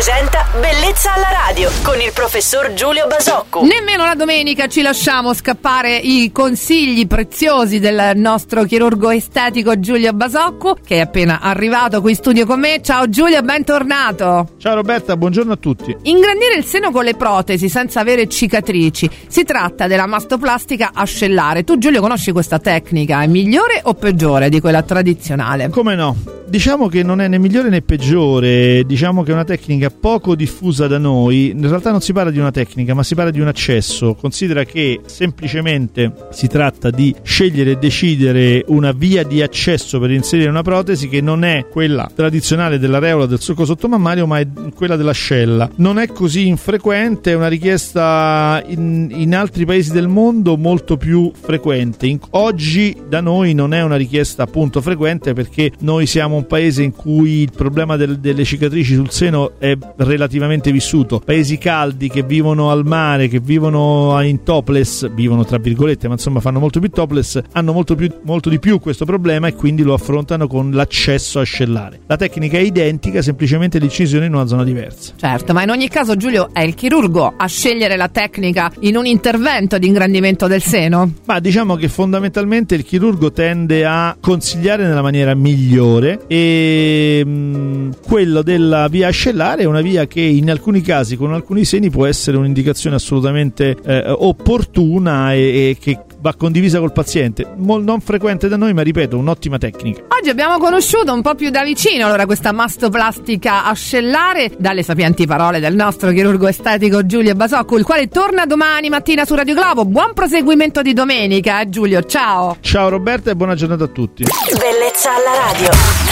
presenta Bellezza alla radio con il professor Giulio Basocco. Nemmeno la domenica ci lasciamo scappare i consigli preziosi del nostro chirurgo estetico Giulio Basocco, che è appena arrivato qui in studio con me. Ciao Giulio, bentornato. Ciao Roberta, buongiorno a tutti. Ingrandire il seno con le protesi senza avere cicatrici. Si tratta della mastoplastica ascellare. Tu Giulio conosci questa tecnica? È migliore o peggiore di quella tradizionale? Come no? Diciamo che non è né migliore né peggiore, diciamo che è una tecnica poco diffusa da noi. In realtà non si parla di una tecnica, ma si parla di un accesso. Considera che semplicemente si tratta di scegliere e decidere una via di accesso per inserire una protesi che non è quella tradizionale dell'areola del succo sottomammario, ma è quella dell'ascella. Non è così infrequente, è una richiesta in, in altri paesi del mondo molto più frequente. In, oggi da noi non è una richiesta appunto frequente perché noi siamo un paese in cui il problema del, delle cicatrici sul seno è relativamente vissuto. Paesi caldi che vivono al mare, che vivono in topless, vivono tra virgolette, ma insomma fanno molto più topless, hanno molto, più, molto di più questo problema e quindi lo affrontano con l'accesso ascellare. La tecnica è identica, semplicemente l'incisione in una zona diversa. Certo, ma in ogni caso Giulio è il chirurgo a scegliere la tecnica in un intervento di ingrandimento del seno? Ma diciamo che fondamentalmente il chirurgo tende a consigliare nella maniera migliore e mh, mm, quello della via ascellare è una via che in alcuni casi con alcuni seni può essere un'indicazione assolutamente eh, opportuna e, e che va condivisa col paziente. Mol non frequente da noi, ma ripeto, un'ottima tecnica. Oggi abbiamo conosciuto un po' più da vicino allora questa mastoplastica ascellare dalle sapienti parole del nostro chirurgo estetico Giulio Basocco, il quale torna domani mattina su Radio Globo. Buon proseguimento di domenica, eh, Giulio. Ciao. Ciao Roberta e buona giornata a tutti. Bellezza alla radio.